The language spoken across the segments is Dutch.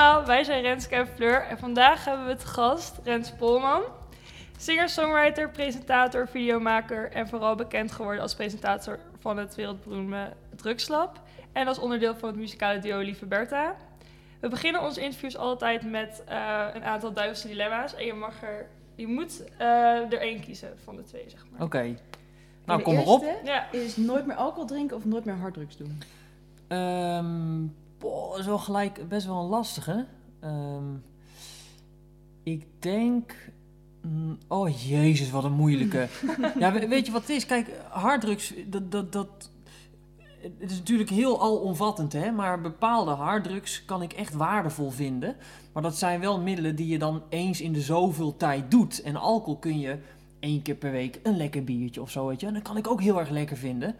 allemaal, wij zijn Renske en Fleur en vandaag hebben we het gast Rens Polman. Singer-songwriter, presentator, videomaker en vooral bekend geworden als presentator van het wereldberoemde Drugslab en als onderdeel van het muzikale duo Lieve Bertha. We beginnen onze interviews altijd met eh, een aantal duivelse dilemma's en je mag er, je moet eh, er één kiezen van de twee, zeg maar. Oké. Nou, de kom maar op. Ja, is nooit meer alcohol drinken of nooit meer harddrugs doen. Ehm boah, dat is wel gelijk best wel een lastige. Ehm, ik denk... mm, Oh jezus, wat een moeilijke. ja, we- weet je wat het is? Kijk, harddrugs, dat, dat, dat, het is natuurlijk heel alomvattend, hè? maar bepaalde harddrugs kan ik echt waardevol vinden. Maar dat zijn wel middelen die je dan eens in de zoveel tijd doet. En alcohol kun je één keer per week een lekker biertje of zo, weet je. En dat kan ik ook heel erg lekker vinden.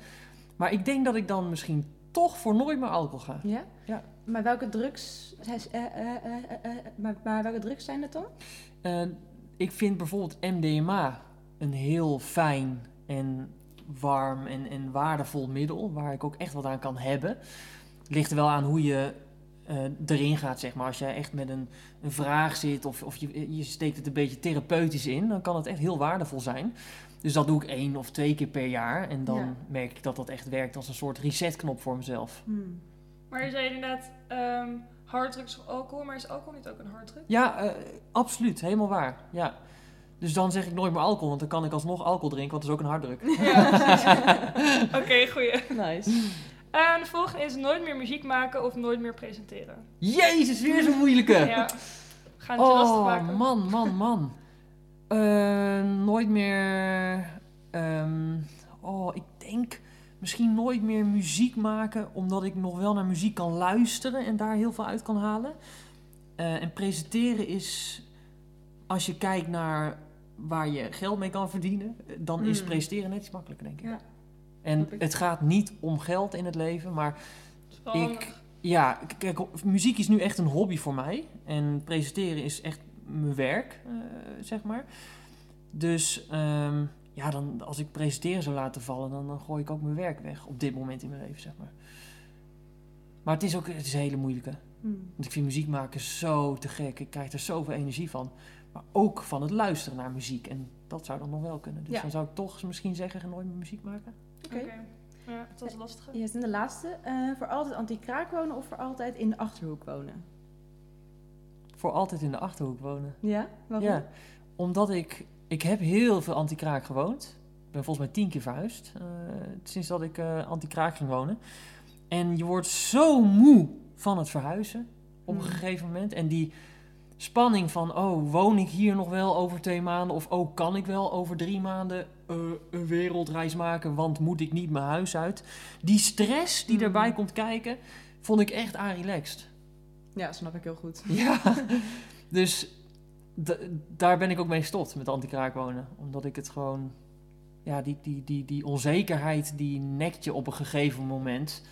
Maar ik denk dat ik dan misschien toch voor nooit meer alcohol ga. Ja? Ja. Maar welke drugs, eh, eh, eh, maar, maar welke drugs zijn het dan? Ik vind bijvoorbeeld MDMA een heel fijn en warm en, en waardevol middel, waar ik ook echt wat aan kan hebben. Het ligt er wel aan hoe je erin gaat, zeg maar. Als jij echt met een, een vraag zit of, of je, je steekt het een beetje therapeutisch in, dan kan het echt heel waardevol zijn. Dus dat doe ik één of twee keer per jaar en dan Ja. merk ik dat dat echt werkt als een soort resetknop voor mezelf. Hmm. maar je zei inderdaad ehm harddrugs of alcohol, maar is alcohol niet ook een harddruk? Ja, eh, absoluut. Helemaal waar. Ja. Dus dan zeg ik nooit meer alcohol, want dan kan ik alsnog alcohol drinken, want dat is ook een harddruk. Ja, Oké, goeie. Nice. En de volgende is nooit meer muziek maken of nooit meer presenteren. Jezus, weer zo'n moeilijke. Ja, gaan het je lastig oh, maken. man, man, man. Eh, nooit meer... ehm, oh, ik denk misschien nooit meer muziek maken, omdat ik nog wel naar muziek kan luisteren en daar heel veel uit kan halen. Eh, en presenteren is, als je kijkt naar waar je geld mee kan verdienen, eh, dan is Mm. presenteren net iets makkelijker, denk ik. Ja. En ik. het gaat niet om geld in het leven, maar ik- ja, kijk, muziek is nu echt een hobby voor mij. En presenteren is echt mijn werk, eh, zeg maar. Dus ehm, ja, dan, als ik presenteren zou laten vallen, dan, dan gooi ik ook mijn werk weg op dit moment in mijn leven, zeg maar. Maar het is ook het is een hele moeilijke. Hmm. Want ik vind muziek maken zo te gek. Ik krijg er zoveel energie van. Maar ook van het luisteren naar muziek. En dat zou dan nog wel kunnen. Dus Ja. dan zou ik toch misschien zeggen, ga nooit meer muziek maken. Oké. Ja, dat is lastig. Yes, en de laatste. eh, voor altijd anti-kraak wonen of voor altijd in de Achterhoek wonen? Voor altijd in de Achterhoek wonen. Ja? Waarom? Ja, omdat ik... Ik heb heel veel anti-kraak gewoond. Ik ben volgens mij tien keer verhuisd. eh, sinds dat ik eh, anti-kraak ging wonen. En je wordt zo moe van het verhuizen. Op een Hmm. gegeven moment. En die spanning van... Oh, woon ik hier nog wel over twee maanden? Of oh, kan ik wel over drie maanden eh, een wereldreis maken? Want moet ik niet mijn huis uit? Die stress die Hmm. erbij komt kijken... Vond ik echt relaxed. Ja, snap ik heel goed. Ja, dus d- daar ben ik ook mee gestopt met anti-kraak wonen. Omdat ik het gewoon... Ja, die, die, die, die onzekerheid die nekt je op een gegeven moment.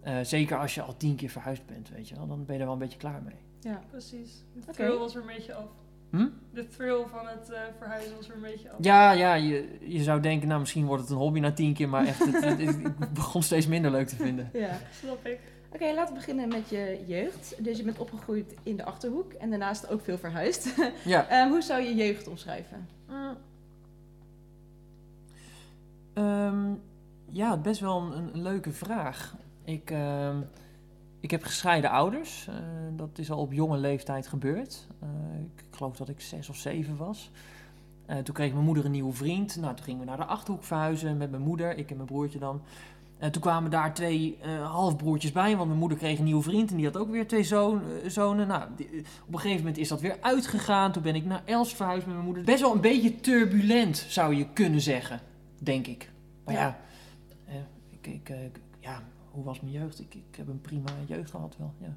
Eh, zeker als je al tien keer verhuisd bent, weet je wel. Dan ben je er wel een beetje klaar mee. Ja. Precies. De thrill was er een beetje af. Hm? De thrill van het eh, verhuizen was er een beetje af. Ja, ja je, je zou denken, nou misschien wordt het een hobby na tien keer. Maar echt, het, het- ik begon steeds minder leuk te vinden. ja. Snap ik. Oké, laten we beginnen met je jeugd. Dus je bent opgegroeid in de Achterhoek en daarnaast ook veel verhuisd. Ja. Eh, hoe zou je jeugd omschrijven? Mm. Ehm, ja, best wel een, een leuke vraag. Ik, ehm, ik heb gescheiden ouders. Eh, dat is al op jonge leeftijd gebeurd. Eh, ik geloof dat ik zes of zeven was. Eh, toen kreeg mijn moeder een nieuwe vriend. Nou, toen gingen we naar de Achterhoek verhuizen met mijn moeder. Ik en mijn broertje dan. En toen kwamen daar twee eh, halfbroertjes bij, want mijn moeder kreeg een nieuwe vriend en die had ook weer twee zoon, eh, zonen. Nou, die- eh, op een gegeven moment is dat weer uitgegaan. Toen ben ik naar Els verhuisd met mijn moeder. Best wel een beetje turbulent, zou je kunnen zeggen, denk ik. Maar ja, Ja. eh, ik, ik, eh, ik- ja hoe was mijn jeugd? Ik, ik heb een prima jeugd gehad wel, ja.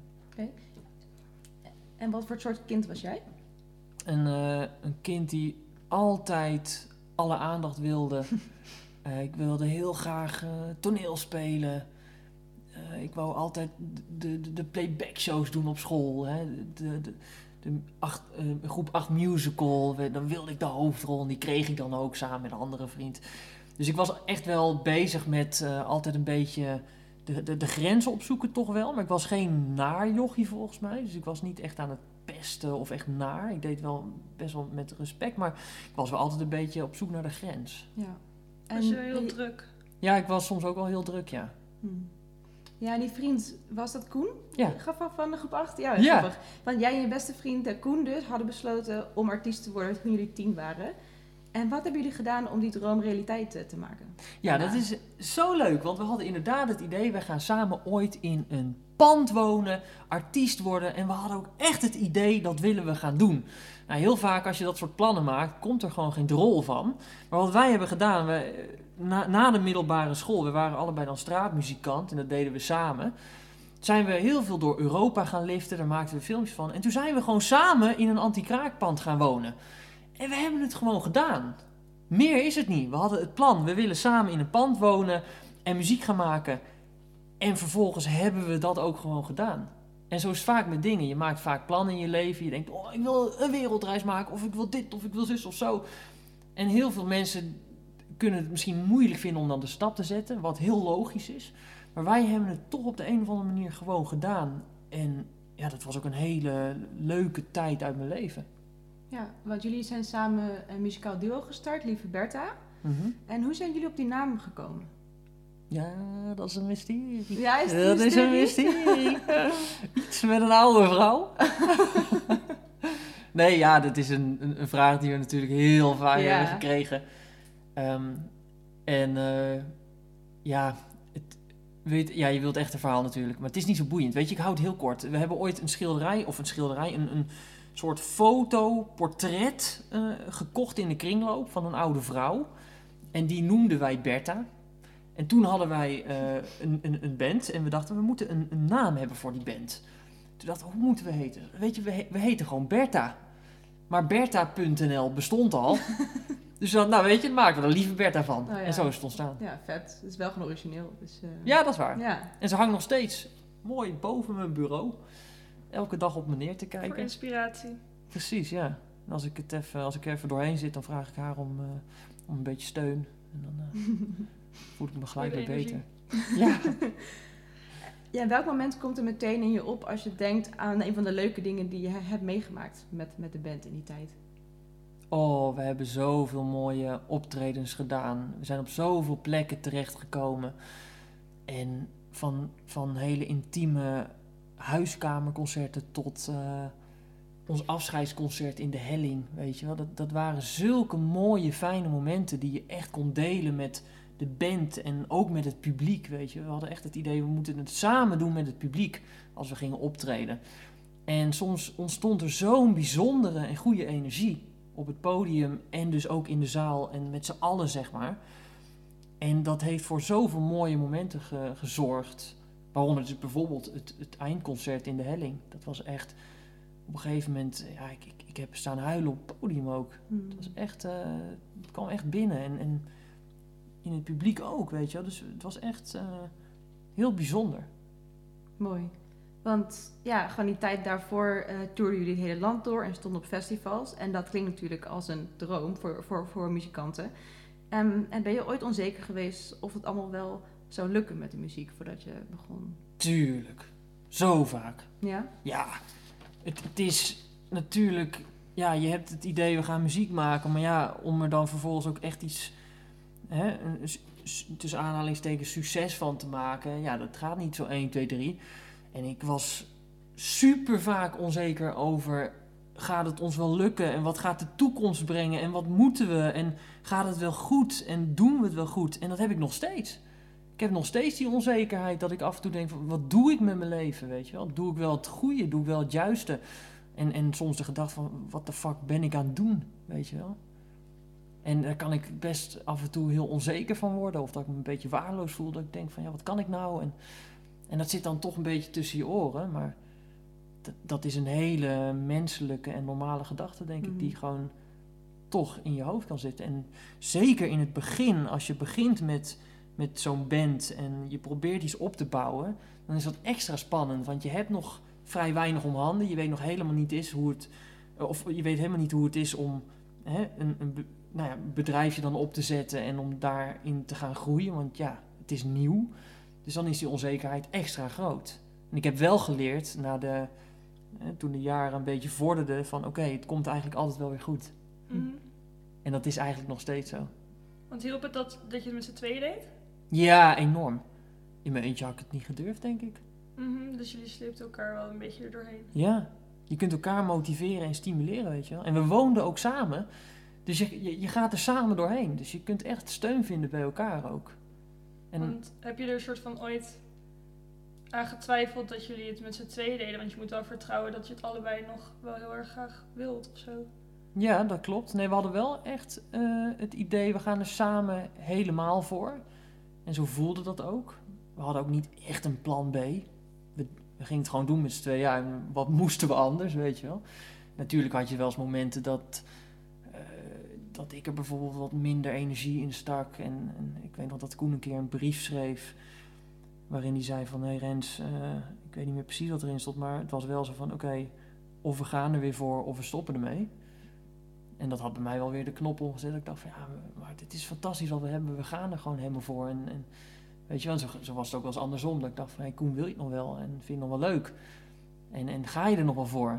En wat voor soort kind was jij? Een, eh, een kind die altijd alle aandacht wilde. Eh, ik wilde heel graag eh, toneel spelen. Eh, ik wou altijd de, de, de playback shows doen op school. Hè. De, de, de acht, groep 8 musical. Dan wilde ik de hoofdrol en die kreeg ik dan ook samen met een andere vriend. Dus ik was echt wel bezig met altijd een beetje de, de, de grenzen opzoeken toch wel. Maar ik was geen naar jochie volgens mij. Dus ik was niet echt aan het pesten of echt naar. Ik deed wel best wel met respect. Maar ik was wel altijd een beetje op zoek naar de grens. Ja. Was je heel die- druk? Ja, ik was soms ook wel heel druk, ja. Hm. Ja, en die vriend, was dat Koen? Ja. Gaf van, van de groep 8? Ja, Ja. grappig. Want jij en je beste vriend eh, Koen dus hadden besloten om artiest te worden toen jullie tien waren. En wat hebben jullie gedaan om die droom realiteit eh, te maken? Ja, dat is zo leuk, want we hadden inderdaad het idee, we gaan samen ooit in een pand wonen, artiest worden. En we hadden ook echt het idee, dat willen we gaan doen. Nou, heel vaak als je dat soort plannen maakt, komt er gewoon geen drol van. Maar wat wij hebben gedaan, we, na, na de middelbare school, we waren allebei dan straatmuzikant en dat deden we samen. Zijn we heel veel door Europa gaan liften, daar maakten we filmpjes van. En toen zijn we gewoon samen in een anti-kraakpand gaan wonen. En we hebben het gewoon gedaan. Meer is het niet. We hadden het plan. We willen samen in een pand wonen en muziek gaan maken. En vervolgens hebben we dat ook gewoon gedaan. En zo is het vaak met dingen. Je maakt vaak plannen in je leven. Je denkt, oh, ik wil een wereldreis maken. Of ik wil dit, of ik wil zus of zo. En heel veel mensen kunnen het misschien moeilijk vinden om dan de stap te zetten. Wat heel logisch is. Maar wij hebben het toch op de een of andere manier gewoon gedaan. En ja, dat was ook een hele leuke tijd uit mijn leven. Ja, want jullie zijn samen een muzikaal duo gestart, Lieve Bertha. Mhm. En hoe zijn jullie op die naam gekomen? Ja, dat is een mysterie. Ja, is dat is een mysterie? Iets met een oude vrouw. nee, ja, dat is een, een, een vraag die we natuurlijk heel vaak Ja. hebben gekregen. Ehm, en eh, ja, het, weet, ja, je wilt echt een verhaal natuurlijk. Maar het is niet zo boeiend. Weet je, ik hou het heel kort. We hebben ooit een schilderij, of een schilderij, een, een soort fotoportret eh gekocht in de kringloop van een oude vrouw. En die noemden wij Bertha. En toen hadden wij eh, een, een, een band en we dachten, we moeten een, een naam hebben voor die band. Toen dachten we, hoe moeten we heten? Weet je, we, he- we heten gewoon Bertha. Maar Bertha.nl bestond al. dus dan, nou weet je, daar maken we er lieve Bertha van. Oh ja. En zo is het ontstaan. Ja, vet. Het is wel gewoon origineel. Dus, eh, Ja, dat is waar. Ja, En ze hangt nog steeds mooi boven mijn bureau. Elke dag op me neer te Voor kijken. inspiratie. Precies, ja. En als ik, het even, als ik er even doorheen zit, dan vraag ik haar om, eh, om een beetje steun. En dan eh, voel ik me gelijk weer beter. Ja. Ja, en welk moment komt er meteen in je op als je denkt aan een van de leuke dingen die je he- hebt meegemaakt met, met de band in die tijd? Oh, we hebben zoveel mooie optredens gedaan. We zijn op zoveel plekken terechtgekomen. En van, van hele intieme huiskamerconcerten tot eh, ons afscheidsconcert in de Helling. Weet je wel, dat, dat waren zulke mooie, fijne momenten die je echt kon delen met de band en ook met het publiek. Weet je, we hadden echt het idee, we moeten het samen doen met het publiek als we gingen optreden. En soms ontstond er zo'n bijzondere en goede energie op het podium en dus ook in de zaal en met z'n allen, zeg maar. En dat heeft voor zoveel mooie momenten ge- gezorgd. Waaronder dus bijvoorbeeld het, het eindconcert in de Helling. Dat was echt op een gegeven moment, ja, ik, ik, ik heb staan huilen op het podium ook. Het was echt, eh, het kwam echt binnen en, en in het publiek ook, weet je wel. Dus het was echt eh, heel bijzonder. Mooi. Want ja, gewoon die tijd daarvoor eh toerden jullie het hele land door en stonden op festivals. En dat klinkt natuurlijk als een droom voor, voor, voor muzikanten. Ehm, en ben je ooit onzeker geweest of het allemaal wel zou lukken met de muziek voordat je begon? Tuurlijk. Zo vaak. Ja? Ja, het, het is natuurlijk... Ja, je hebt het idee, we gaan muziek maken. Maar ja, om er dan vervolgens ook echt iets... Hè, een, tussen aanhalingstekens succes van te maken. Ja, dat gaat niet zo 1, 2, 3. En ik was super vaak onzeker over... Gaat het ons wel lukken? En wat gaat de toekomst brengen? En wat moeten we? En gaat het wel goed? En doen we het wel goed? En dat heb ik nog steeds. Ik heb nog steeds die onzekerheid dat ik af en toe denk van... Wat doe ik met mijn leven, weet je wel? Doe ik wel het goede? Doe ik wel het juiste? En, en soms de gedachte van... Wat de fuck ben ik aan het doen, weet je wel? En daar kan ik best af en toe heel onzeker van worden. Of dat ik me een beetje waardeloos voel. Dat ik denk van, ja, wat kan ik nou? En, en dat zit dan toch een beetje tussen je oren. Maar dat, dat is een hele menselijke en normale gedachte, denk Mhm. ik. Die gewoon toch in je hoofd kan zitten. En zeker in het begin, als je begint met, met zo'n band en je probeert iets op te bouwen, dan is dat extra spannend. Want je hebt nog vrij weinig om handen. Je weet nog helemaal niet is hoe het. Of je weet helemaal niet hoe het is om hè, een, een nou ja, bedrijfje dan op te zetten en om daarin te gaan groeien. Want ja, het is nieuw. Dus dan is die onzekerheid extra groot. En ik heb wel geleerd, na de, eh, toen de jaren een beetje vorderden, van oké, het komt eigenlijk altijd wel weer goed. Mhm. En dat is eigenlijk nog steeds zo. Want hielp het dat, dat je het met z'n tweeën deed? Ja, enorm. In mijn eentje had ik het niet gedurfd, denk ik. Mhm, Dus jullie sleepten elkaar wel een beetje er doorheen. Ja, je kunt elkaar motiveren en stimuleren, weet je wel. En we woonden ook samen. Dus je, je, je gaat er samen doorheen. Dus je kunt echt steun vinden bij elkaar ook. En Want heb je er een soort van ooit aan getwijfeld dat jullie het met z'n tweeën deden? Want je moet wel vertrouwen dat je het allebei nog wel heel erg graag wilt of zo. ja, dat klopt. Nee, we hadden wel echt eh, het idee, we gaan er samen helemaal voor. En zo voelde dat ook. We hadden ook niet echt een plan B. We, gingen het gewoon doen met z'n tweeën. Ja, en wat moesten we anders, weet je wel. Natuurlijk had je wel eens momenten dat, eh, dat ik er bijvoorbeeld wat minder energie in stak. En, en ik weet nog dat Koen een keer een brief schreef. Waarin hij zei van, hé hey Rens, eh, ik weet niet meer precies wat erin stond. Maar het was wel zo van, oké, of we gaan er weer voor of we stoppen ermee. En dat had bij mij wel weer de knop omgezet. Ik dacht van, ja, maar dit is fantastisch wat we hebben. We gaan er gewoon helemaal voor. En, en weet je wel, zo, zo was het ook wel eens andersom. Dat ik dacht van, hé Koen, wil je het nog wel? En vind je het nog wel leuk? En, en ga je er nog wel voor?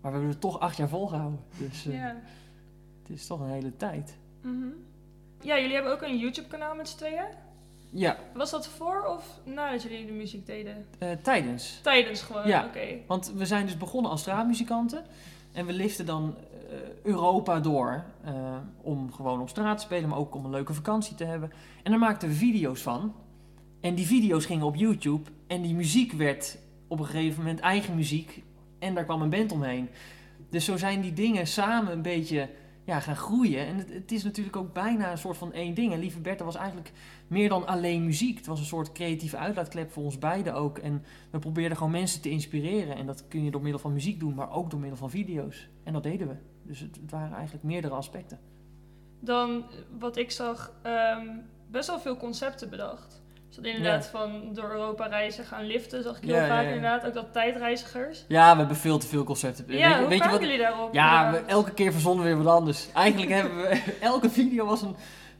Maar we hebben het toch acht jaar volgehouden. Dus eh, Ja. het is toch een hele tijd. Mhm. Ja, jullie hebben ook een YouTube-kanaal met z'n tweeën. Ja, Was dat voor of nadat jullie de muziek deden? eh, tijdens. Tijdens gewoon, Ja. oké. Want we zijn dus begonnen als straatmuzikanten. En we liften dan Europa door. eh, om gewoon op straat te spelen, maar ook om een leuke vakantie te hebben. En daar maakten we video's van. En die video's gingen op YouTube. En die muziek werd op een gegeven moment eigen muziek. En daar kwam een band omheen. Dus zo zijn die dingen samen een beetje ja, gaan groeien. En het, het is natuurlijk ook bijna een soort van één ding. En Lieve Bertha was eigenlijk meer dan alleen muziek. Het was een soort creatieve uitlaatklep voor ons beiden ook. En we probeerden gewoon mensen te inspireren. En dat kun je door middel van muziek doen, maar ook door middel van video's. En dat deden we. Dus het, het waren eigenlijk meerdere aspecten. Dan, wat ik zag, ehm, best wel veel concepten bedacht. Dus dat inderdaad van door Europa reizen gaan liften, zag ik heel Ja, vaak ja. inderdaad. Ook dat tijdreizigers. Ja, we hebben veel te veel concepten. Ja, weet, hoe weet je wat? jullie daarop? Ja, we, elke keer verzonnen we weer wat anders. Eigenlijk hebben we... Elke video was een,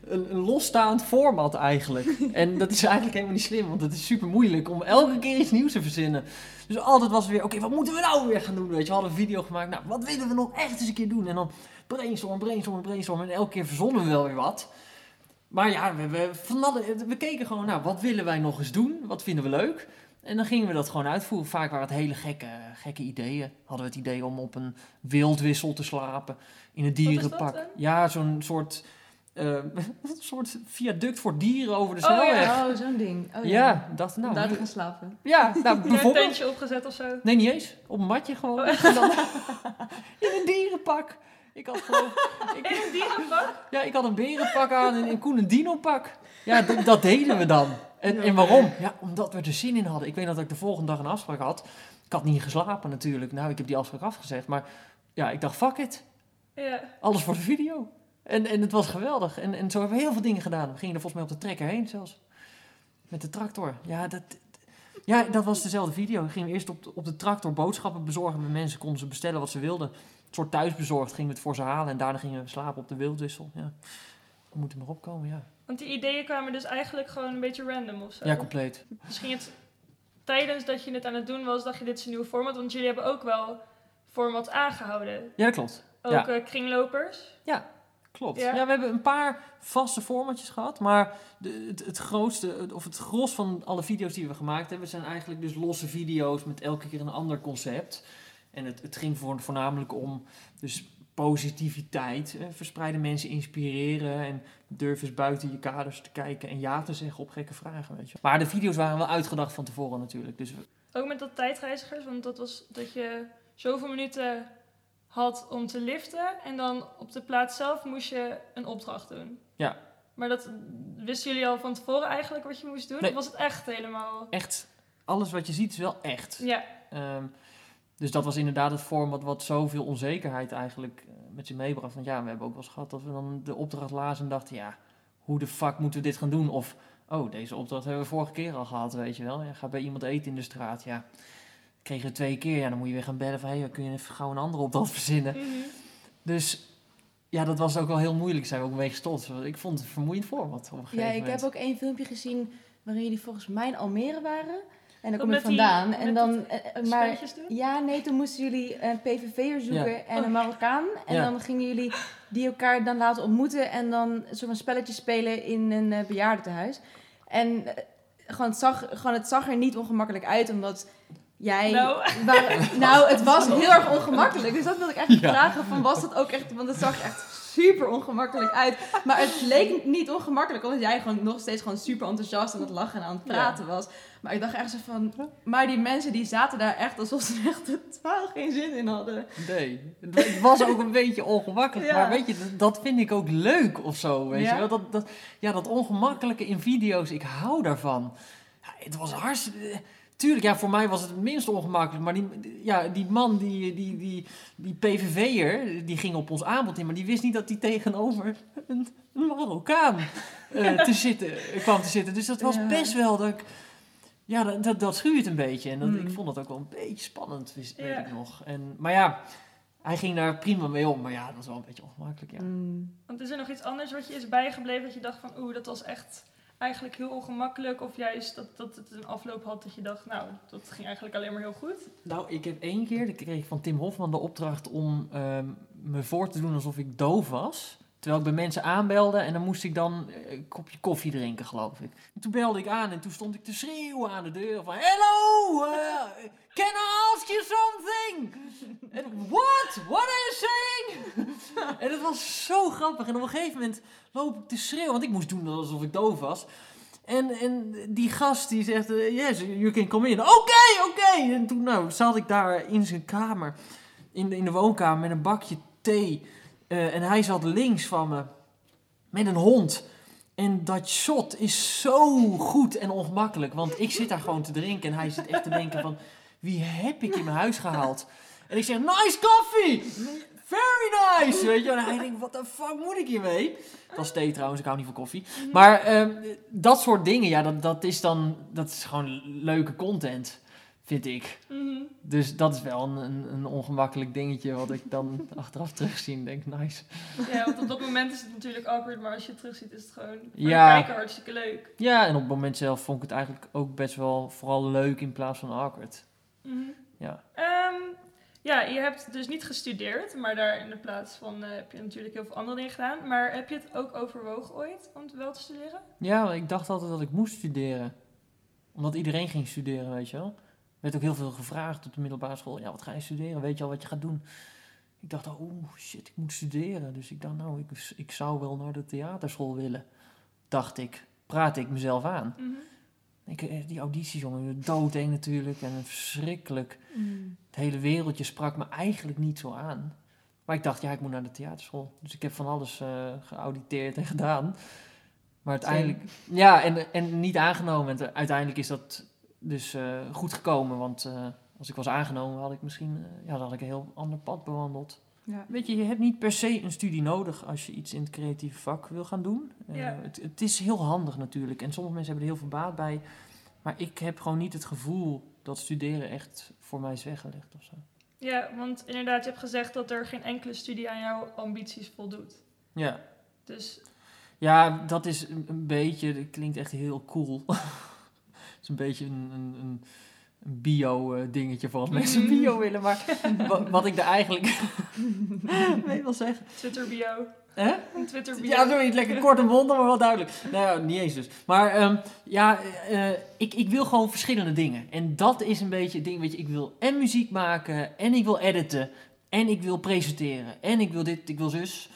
een, een losstaand format eigenlijk. En dat is eigenlijk helemaal niet slim, want het is super moeilijk om elke keer iets nieuws te verzinnen. Dus altijd was het weer, oké, wat moeten we nou weer gaan doen? Weet je, we hadden een video gemaakt, nou, wat willen we nog echt eens een keer doen? En dan brainstormen, brainstormen, brainstormen. En elke keer verzonnen we wel weer wat. Maar ja, we, we, van alle- we keken gewoon, nou, wat willen wij nog eens doen? Wat vinden we leuk? En dan gingen we dat gewoon uitvoeren. Vaak waren het hele gekke, gekke ideeën. Hadden we het idee om op een wildwissel te slapen. In een dierenpak. Ja, zo'n soort, eh, een soort viaduct voor dieren over de Oh, ja. Oh, zo'n ding. Oh, ja. dacht Om nou. daar gaan slapen. Ja, nou Ja, een bijvoorbeeld. tentje opgezet of zo. Nee, niet eens. Op een matje gewoon. Oh, En dan, in een dierenpak. Ik had geloof ik, In een dierenpak? Ja, ik had een berenpak aan en, en Koen een dino-pak. Ja, dat deden we dan. En, en waarom? Ja, omdat we er zin in hadden. Ik weet dat ik de volgende dag een afspraak had. Ik had niet geslapen natuurlijk. Nou, ik heb die afspraak afgezegd. Maar ja, ik dacht, fuck it. Ja. Alles voor de video. En, en het was geweldig. En, en zo hebben we heel veel dingen gedaan. We gingen er volgens mij op de trekker heen zelfs. Met de tractor. Ja, dat, ja, dat was dezelfde video. We gingen eerst op de, op de tractor boodschappen bezorgen. Bij mensen konden ze bestellen wat ze wilden. Een soort thuisbezorgd gingen we het voor ze halen. En daarna gingen we slapen op de wildwissel. Ja. We moeten nog opkomen, ja. Want die ideeën kwamen dus eigenlijk gewoon een beetje random of zo. Ja, compleet. Misschien het, tijdens dat je het aan het doen was, dacht je dit is een nieuw format. Want jullie hebben ook wel format aangehouden. Ja, dat klopt. Ook Ja. eh, kringlopers. Klopt. Ja. Ja. we hebben een paar vaste formatjes gehad, maar de, het, het grootste, of het gros van alle video's die we gemaakt hebben, zijn eigenlijk dus losse video's met elke keer een ander concept. En het, het ging voor, voornamelijk om dus positiviteit, eh, verspreide mensen inspireren en durf eens buiten je kaders te kijken en ja te zeggen op gekke vragen, weet je. Maar de video's waren wel uitgedacht van tevoren natuurlijk, dus Ook met dat tijdreizigers, want dat was dat je zoveel minuten had om te liften. En dan op de plaats zelf moest je een opdracht doen. Ja. Maar dat wisten jullie al van tevoren eigenlijk wat je moest doen? Nee. Of was het echt helemaal... echt, alles wat je ziet is wel echt. Ja, Ehm, dus dat was inderdaad het format wat zoveel onzekerheid eigenlijk eh, met zich meebracht. Want ja, we hebben ook wel eens gehad dat we dan de opdracht lazen en dachten, ja, hoe de fuck moeten we dit gaan doen? Of, oh, deze opdracht hebben we vorige keer al gehad, weet je wel. Ja, ga bij iemand eten in de straat, ja. Kregen we twee keer, ja, dan moet je weer gaan bellen van, hé, hey, kun je even gauw een andere opdracht verzinnen? Mhm. Dus ja, dat was ook wel heel moeilijk, zijn we ook mee gestopt. Ik vond het een vermoeiend format op een gegeven Ja, ik moment. heb ook één filmpje gezien waarin jullie volgens mij in Almere waren. En daar Dat kom ik die- vandaan. en dan, eh, eh, maar doen? ja, nee, toen moesten jullie een PVV'er zoeken Ja. en een Marokkaan. En Ja. dan gingen jullie die elkaar dan laten ontmoeten en dan een soort van spelletje spelen in een eh, bejaardentehuis. En gewoon, het zag, gewoon, het zag er niet ongemakkelijk uit, omdat jij... Nou. waar- nou, het was heel erg ongemakkelijk. Dus dat wilde ik echt Ja. vragen, van was dat ook echt... Want het zag er echt super ongemakkelijk uit. Maar het leek niet ongemakkelijk, omdat jij gewoon nog steeds gewoon super enthousiast aan het lachen en aan het praten was. Maar ik dacht echt zo van... Maar die mensen die zaten daar echt alsof ze er echt totaal geen zin in hadden. Nee, het wa- het was ook een beetje ongemakkelijk. Ja. Maar weet je, dat- vind ik ook leuk of zo. Weet Ja? je wel? Dat, dat, ja, dat ongemakkelijke in video's, ik hou daarvan. Ja, het was hartstikke... Tuurlijk, ja, voor mij was het het minst ongemakkelijk. Maar die, ja, die man, die, die, die, die PVV'er, die ging op ons aanbod in. Maar die wist niet dat hij tegenover een, Marokkaan eh, te zitten, kwam te zitten. Dus dat was Ja. best wel dat ik... Ja, dat, dat, dat schuurt een beetje. En dat, Mm. ik vond dat ook wel een beetje spannend, wist, weet Ja. ik nog. En, maar ja, hij ging daar prima mee om. Maar ja, dat was wel een beetje ongemakkelijk, ja. Mm. Want is er nog iets anders wat je is bijgebleven dat je dacht van oeh, dat was echt eigenlijk heel ongemakkelijk? Of juist dat, dat het een afloop had dat je dacht, nou, dat ging eigenlijk alleen maar heel goed? Nou, ik heb één keer, ik kreeg van Tim Hofman de opdracht om ehm, me voor te doen alsof ik doof was. Terwijl ik bij mensen aanbelde en dan moest ik dan eh, een kopje koffie drinken, geloof ik. En toen belde ik aan en toen stond ik te schreeuwen aan de deur van... Hello, eh, can I ask you something? En, What? What are you saying? en dat was zo grappig. En op een gegeven moment loop ik te schreeuwen, want ik moest doen alsof ik doof was. En, en die gast die zegt, eh, yes, you can come in. Oké, oké. En toen nou, zat ik daar in zijn kamer, in de, in de woonkamer, met een bakje thee. Eh, en hij zat links van me, met een hond. En dat shot is zo goed en ongemakkelijk. Want ik zit daar gewoon te drinken en hij zit echt te denken van... Wie heb ik in mijn huis gehaald? En ik zeg, nice coffee! Very nice! Weet je, en hij denkt, wat de fuck moet ik hiermee? Dat was thee trouwens, ik hou niet van koffie. Maar ehm, dat soort dingen, ja, dat, dat is dan... Dat is gewoon leuke content, vind ik. Mhm. Dus dat is wel een, een, een ongemakkelijk dingetje wat ik dan achteraf terugzie en denk, nice. Ja, want op dat moment is het natuurlijk awkward, maar als je het terugziet is het gewoon voor Ja. de kijker hartstikke leuk. Ja, en op het moment zelf vond ik het eigenlijk ook best wel vooral leuk in plaats van awkward. Mhm. Ja. Ehm, ja, je hebt dus niet gestudeerd, maar daar in de plaats van eh, heb je natuurlijk heel veel andere dingen gedaan. Maar heb je het ook overwogen ooit om wel te studeren? Ja, ik dacht altijd dat ik moest studeren. Omdat iedereen ging studeren, weet je wel. Er werd ook heel veel gevraagd op de middelbare school. Ja, wat ga je studeren? Weet je al wat je gaat doen? Ik dacht, oh shit, ik moet studeren. Dus ik dacht, nou, ik, ik zou wel naar de theaterschool willen. Dacht ik. Praatte ik mezelf aan. Mhm. Ik, eh, die audities, jongen, doodeng natuurlijk. En verschrikkelijk. Mm. Het hele wereldje sprak me eigenlijk niet zo aan. Maar ik dacht, ja, ik moet naar de theaterschool. Dus ik heb van alles eh, geauditeerd en gedaan. Maar uiteindelijk... Ja, en, en niet aangenomen. En uiteindelijk is dat dus eh, goed gekomen. Want eh, als ik was aangenomen, had ik misschien... eh, ja, dan had ik een heel ander pad bewandeld. Ja. Weet je, je hebt niet per se een studie nodig als je iets in het creatieve vak wil gaan doen. Ja. het, het is heel handig natuurlijk. En sommige mensen hebben er heel veel baat bij. Maar ik heb gewoon niet het gevoel dat studeren echt voor mij is weggelegd of zo. Ja, want inderdaad, je hebt gezegd dat er geen enkele studie aan jouw ambities voldoet. Ja, Dus ja dat is een beetje, dat klinkt echt heel cool. Het is een beetje een, een, een, bio-dingetje voor als mensen Mhm. bio willen. Maar wat, wat ik er eigenlijk mee wil zeggen. Twitter bio. Hè? Een Twitter bio. Ja, zoiets lekker kort en bondig, maar wel duidelijk. Nou ja, niet eens dus. Maar ehm, ja, eh, ik, ik wil gewoon verschillende dingen. En dat is een beetje het ding, weet je. Ik wil en muziek maken, en ik wil editen, en ik wil presenteren, en ik wil dit, ik wil zus.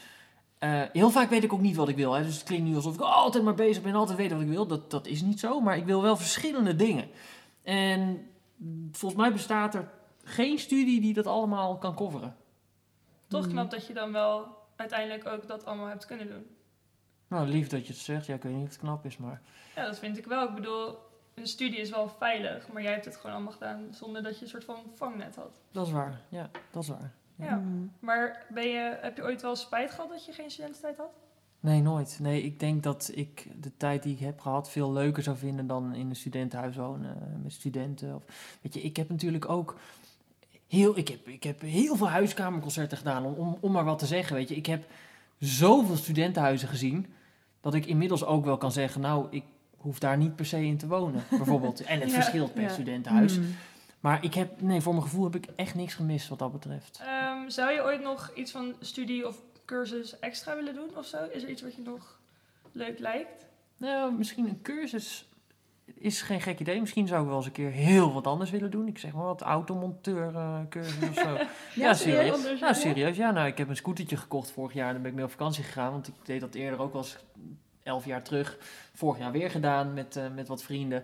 Eh, heel vaak weet ik ook niet wat ik wil. Hè. Dus het klinkt nu alsof ik altijd maar bezig ben en altijd weet wat ik wil. Dat, dat is niet zo, maar ik wil wel verschillende dingen. En volgens mij bestaat er geen studie die dat allemaal kan coveren. Toch Mm. knap dat je dan wel uiteindelijk ook dat allemaal hebt kunnen doen. Nou, lief dat je het zegt. Ja, ik weet niet of het knap is, maar... Ja, dat vind ik wel. Ik bedoel, een studie is wel veilig, maar jij hebt het gewoon allemaal gedaan zonder dat je een soort van vangnet had. Dat is waar. Ja, dat is waar. Ja. Mm. Maar ben je, heb je ooit wel spijt gehad dat je geen studententijd had? Nee, nooit. Nee, ik denk dat ik de tijd die ik heb gehad veel leuker zou vinden dan in een studentenhuis wonen eh, met studenten. Of, weet je, ik heb natuurlijk ook heel, ik heb, ik heb heel veel huiskamerconcerten gedaan, om, om, om maar wat te zeggen. Weet je, ik heb zoveel studentenhuizen gezien dat ik inmiddels ook wel kan zeggen, nou, ik hoef daar niet per se in te wonen, bijvoorbeeld. En het Ja. verschilt per Ja. studentenhuis. Mm. Maar ik heb, nee, voor mijn gevoel heb ik echt niks gemist wat dat betreft. Ehm, zou je ooit nog iets van studie of cursus extra willen doen of zo? Is er iets wat je nog leuk lijkt? Nou, misschien een cursus is geen gek idee. Misschien zou ik wel eens een keer heel wat anders willen doen. Ik zeg maar wat automonteur eh, cursus of zo. ja, serieus. Anders, Nou, serieus. Ja, nou, ik heb een scootertje gekocht vorig jaar. En dan ben ik mee op vakantie gegaan. Want ik deed dat eerder ook wel eens elf jaar terug. Vorig jaar weer gedaan met, eh, met wat vrienden.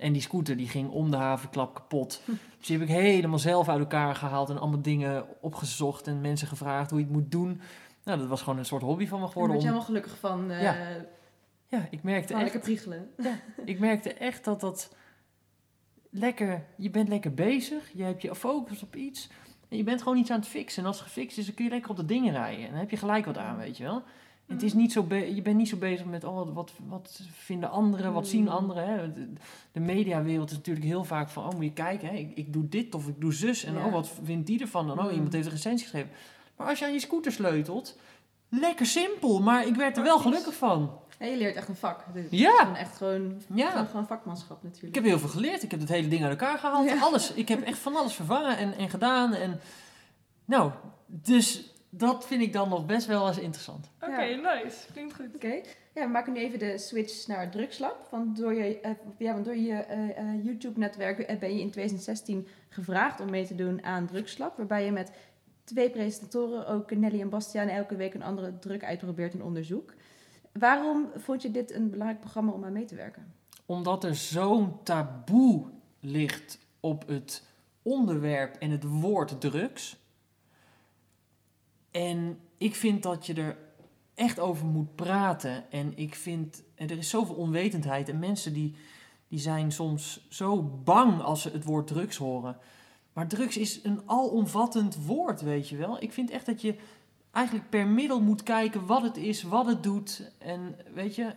En die scooter die ging om de havenklap kapot. Dus die heb ik helemaal zelf uit elkaar gehaald. En allemaal dingen opgezocht. En mensen gevraagd hoe je het moet doen. Nou, dat was gewoon een soort hobby van me Daar geworden. word je om- helemaal gelukkig van, eh Ja. Ja, ik merkte echt lekker priegelen. ik merkte echt dat dat lekker, je bent lekker bezig, je hebt je focus op iets en je bent gewoon iets aan het fixen. En als het gefixt is, dan kun je lekker op de dingen rijden en dan heb je gelijk wat aan, weet je wel. En het is niet zo be- je bent niet zo bezig met, oh, wat- wat, wat vinden anderen, wat zien Mm. anderen. Hè? De, de mediawereld is natuurlijk heel vaak van, oh, moet je kijken, hè? Ik, ik doe dit of ik doe zus. En Ja. oh, wat vindt die ervan? En oh, Mm. iemand heeft een recensie geschreven. Maar als je aan je scooter sleutelt, lekker simpel, maar ik werd er wel gelukkig van. Ja, je leert echt een vak. Is Ja. gewoon echt gewoon, Ja. gewoon, gewoon vakmanschap Ik natuurlijk. heb heel veel geleerd. Ik heb het hele ding uit elkaar gehaald. Ja. Alles. Ik heb echt van alles vervangen en, en gedaan. En, nou, dus dat vind ik dan nog best wel eens interessant. Oké, Ja. nice. Klinkt goed. Oké, ja, we maken nu even de switch naar het drugslab. Want door je, eh, ja, want door je eh, eh, YouTube-netwerk ben je in 2016 gevraagd om mee te doen aan Drugslab. Waarbij je met twee presentatoren, ook Nelly en Bastiaan, elke week een andere drug uitprobeert in onderzoek. Waarom vond je dit een belangrijk programma om aan mee te werken? Omdat er zo'n taboe ligt op het onderwerp en het woord drugs. En ik vind dat je er echt over moet praten. En ik vind, er is zoveel onwetendheid. En mensen die, die zijn soms zo bang als ze het woord drugs horen. Maar drugs is een alomvattend woord, weet je wel. Ik vind echt dat je eigenlijk per middel moet kijken wat het is, wat het doet. En weet je,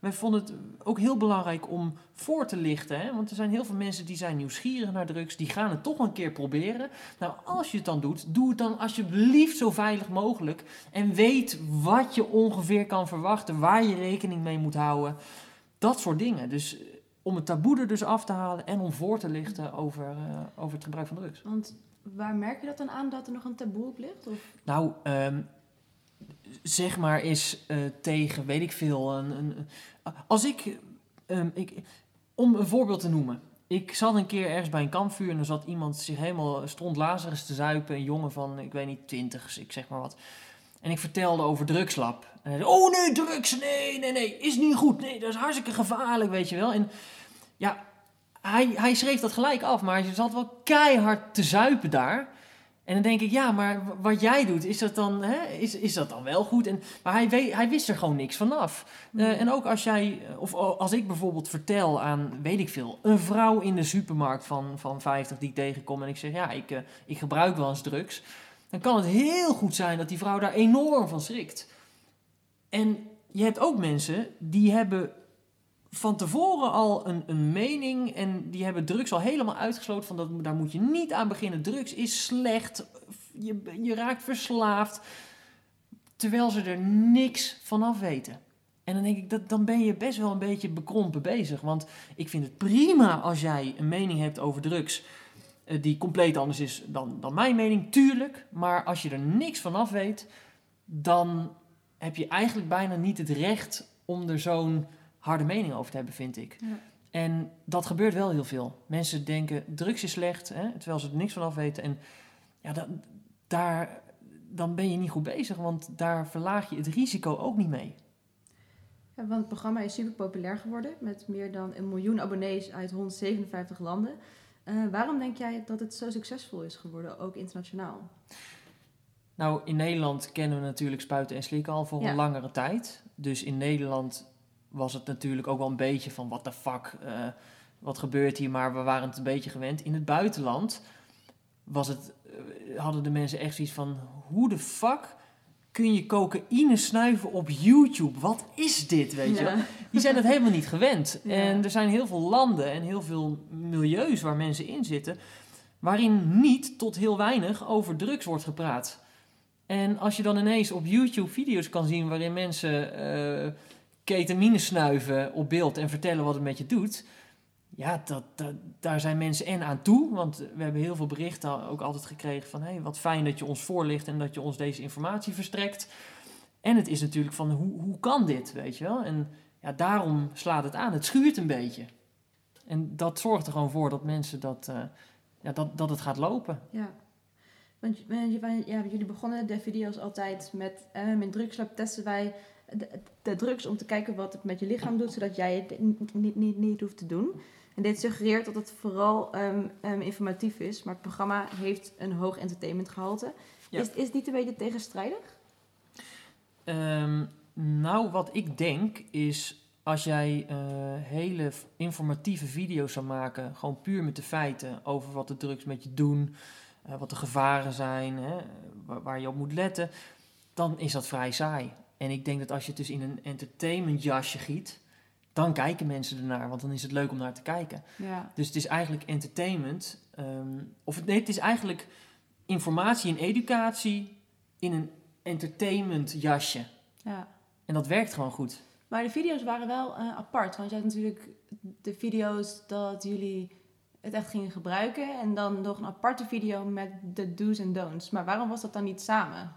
wij vonden het ook heel belangrijk om voor te lichten. Hè? Want er zijn heel veel mensen die zijn nieuwsgierig naar drugs. Die gaan het toch een keer proberen. Nou, als je het dan doet, doe het dan alsjeblieft zo veilig mogelijk. En weet wat je ongeveer kan verwachten. Waar je rekening mee moet houden. Dat soort dingen. Dus eh, om het taboe er dus af te halen. En om voor te lichten over, eh, over het gebruik van drugs. Want waar merk je dat dan aan dat er nog een taboe op ligt? Of? Nou, ehm, zeg maar is eh, tegen, weet ik veel. Een, een, als ik, ehm, ik, om een voorbeeld te noemen. Ik zat een keer ergens bij een kampvuur en er zat iemand zich helemaal stront Lazarus te zuipen. Een jongen van, ik weet niet, twintig, ik zeg maar wat. En ik vertelde over drugslab. En hij zei, oh nee, drugs, nee, nee, nee, is niet goed. Nee, dat is hartstikke gevaarlijk, weet je wel. En ja, hij, hij schreef dat gelijk af, maar hij zat wel keihard te zuipen daar. En dan denk ik, ja, maar wat jij doet, is dat dan, hè, is, is dat dan wel goed? En, maar hij, weet, hij wist er gewoon niks vanaf. Eh, en ook als jij, of als ik bijvoorbeeld vertel aan, weet ik veel, een vrouw in de supermarkt van, van 50 die ik tegenkom en ik zeg, ja, ik, eh, ik gebruik wel eens drugs. Dan kan het heel goed zijn dat die vrouw daar enorm van schrikt. En je hebt ook mensen die hebben van tevoren al een, een mening en die hebben drugs al helemaal uitgesloten van dat, daar moet je niet aan beginnen. Drugs is slecht, je, je raakt verslaafd, terwijl ze er niks van af weten. En dan denk ik, dat, dan ben je best wel een beetje bekrompen bezig. Want ik vind het prima als jij een mening hebt over drugs eh, die compleet anders is dan, dan mijn mening, tuurlijk. Maar als je er niks van af weet, dan heb je eigenlijk bijna niet het recht om er zo'n harde mening over te hebben, vind ik. Ja. En dat gebeurt wel heel veel. Mensen denken, drugs is slecht, hè, terwijl ze er niks van af weten. En ja, da- daar, dan ben je niet goed bezig, want daar verlaag je het risico ook niet mee. Ja, want het programma is super populair geworden met meer dan een miljoen abonnees uit 157 landen. Eh, waarom denk jij dat het zo succesvol is geworden, ook internationaal? Nou, in Nederland kennen we natuurlijk spuiten en slikken al voor Ja. een langere tijd. Dus in Nederland was het natuurlijk ook wel een beetje van, what the fuck, eh, wat gebeurt hier? Maar we waren het een beetje gewend. In het buitenland was het, eh, hadden de mensen echt zoiets van, hoe de fuck kun je cocaïne snuiven op YouTube? Wat is dit, weet je. Die zijn het helemaal niet gewend. Ja. En er zijn heel veel landen en heel veel milieus waar mensen in zitten, waarin niet tot heel weinig over drugs wordt gepraat. En als je dan ineens op YouTube video's kan zien waarin mensen eh, ketamine snuiven op beeld en vertellen wat het met je doet. Ja, dat, daar zijn mensen en aan toe. Want we hebben heel veel berichten ook altijd gekregen van... hey, wat fijn dat je ons voorlicht en dat je ons deze informatie verstrekt. En het is natuurlijk van, hoe, hoe kan dit, weet je wel? En ja, daarom slaat het aan. Het schuurt een beetje. En dat zorgt er gewoon voor dat mensen dat, uh, ja, dat, dat het gaat lopen. Ja. Want ja, jullie begonnen de video's altijd met, uh, met drugslab testen wij de, de, drugs om te kijken wat het met je lichaam doet, zodat jij het niet, niet, niet, hoeft te doen. En dit suggereert dat het vooral um, um, informatief is, maar het programma heeft een hoog entertainmentgehalte. Ja. Is, is het niet een beetje tegenstrijdig? Um, nou, wat ik denk is als jij uh, hele informatieve video's zou maken, gewoon puur met de feiten over wat de drugs met je doen, uh, wat de gevaren zijn, hè, waar, waar, je op moet letten, dan is dat vrij saai. En ik denk dat als je het dus in een entertainment jasje giet, dan kijken mensen ernaar, want dan is het leuk om naar te kijken. Ja. Dus het is eigenlijk entertainment, um, of nee, het is eigenlijk informatie en educatie in een entertainment jasje. Ja. En dat werkt gewoon goed. Maar de video's waren wel uh, apart. Want je had natuurlijk de video's dat jullie het echt gingen gebruiken. En dan nog een aparte video met de do's en don'ts. Maar waarom was dat dan niet samen?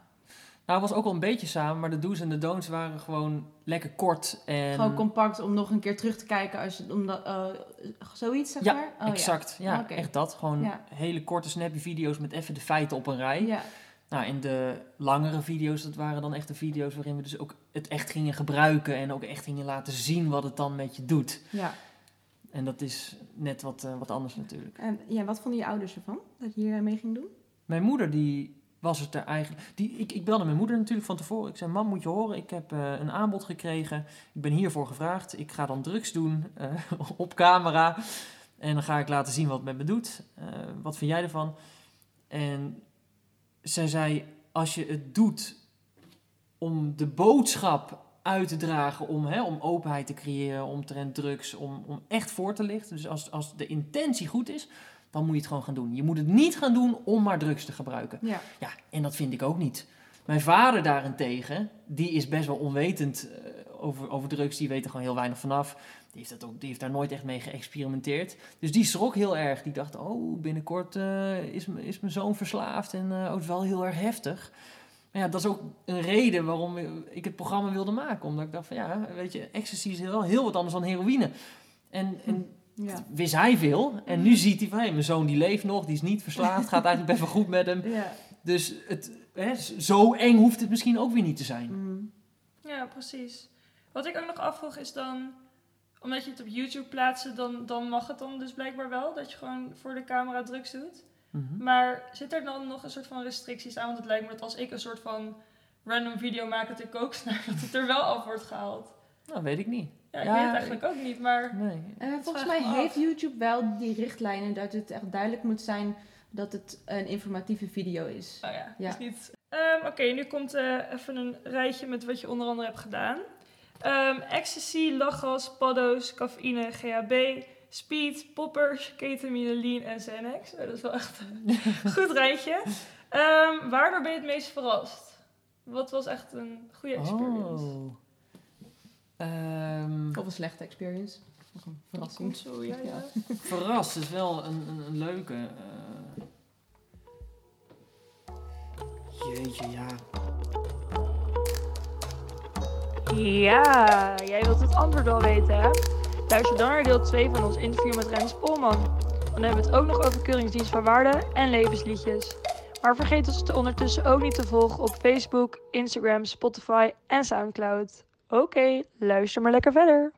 Nou, het was ook wel een beetje samen, maar de do's en de don'ts waren gewoon lekker kort. En... Gewoon compact om nog een keer terug te kijken als je, om dat, uh, zoiets zeg ja, maar? Oh, exact. Ja, ja okay. echt dat. Gewoon Ja. hele korte snappy video's met even de feiten op een rij. Ja, Nou, en de langere video's, dat waren dan echt de video's waarin we dus ook het echt gingen gebruiken en ook echt gingen laten zien wat het dan met je doet. ja. En dat is net wat, eh, wat anders natuurlijk. En ja, wat vonden je ouders ervan? Dat je hier mee ging doen? Mijn moeder die was het er eigenlijk. Die, ik, ik belde mijn moeder natuurlijk van tevoren. Ik zei: Mam, moet je horen, ik heb eh, een aanbod gekregen. Ik ben hiervoor gevraagd. Ik ga dan drugs doen eh, op camera. En dan ga ik laten zien wat het met me doet. Eh, wat vind jij ervan? En zij zei: Als je het doet om de boodschap uit te dragen, om, hè, om openheid te creëren, omtrent drugs, om, om echt voor te lichten. Dus als, als de intentie goed is, dan moet je het gewoon gaan doen. Je moet het niet gaan doen om maar drugs te gebruiken. Ja. Ja, en dat vind ik ook niet. Mijn vader daarentegen, die is best wel onwetend eh, over, over drugs. Die weet er gewoon heel weinig vanaf. Die heeft, dat ook, die heeft daar nooit echt mee geëxperimenteerd. Dus die schrok heel erg. Die dacht, oh, binnenkort eh, is, is mijn zoon verslaafd. En oh, het is wel heel erg heftig. Maar ja, dat is ook een reden waarom ik het programma wilde maken. Omdat ik dacht van, ja, weet je, ecstasy is wel heel wat anders dan heroïne. En, en Ja. wist hij veel. En nu ziet hij van, hé, mijn zoon die leeft nog, die is niet verslaafd. Gaat eigenlijk best wel goed met hem. Ja. Dus het, hè, zo eng hoeft het misschien ook weer niet te zijn. Mm. Ja, precies. Wat ik ook nog afvroeg is dan, omdat je het op YouTube plaatst, dan, dan mag het dan dus blijkbaar wel, dat je gewoon voor de camera drugs doet. Mhm. Maar zit er dan nog een soort van restricties aan? Want het lijkt me dat als ik een soort van random video maak uit de kooksnaar, dat het er wel af wordt gehaald. Nou, weet ik niet. Ja, ik Ja, weet het eigenlijk ook niet, maar... Nee. Eh, volgens mij af. heeft YouTube wel die richtlijnen dat het echt duidelijk moet zijn dat het een informatieve video is. Oh ja, Ja. is niet... Ehm, Oké, nu komt eh, even een rijtje met wat je onder andere hebt gedaan. Ehm, ecstasy, lachgas, paddo's, cafeïne, GHB, speed, poppers, ketamine, lean en Xanax. Oh, dat is wel echt een goed rijtje. Ehm, waardoor ben je het meest verrast? Wat was echt een goede experience? Oh. Ehm, Of een slechte experience. Nog een verrassing. Zo, ja, ja. verrast is wel een, een, een leuke. eh. Jeetje, ja. Ja, jij wilt het antwoord wel weten, hè? Luister dan naar deel 2 van ons interview met Rens Polman. Dan hebben we het ook nog over keuringsdienst van waarde en levensliedjes. Maar vergeet ons ondertussen ook niet te volgen op Facebook, Instagram, Spotify en Soundcloud. Oké, luister maar lekker verder.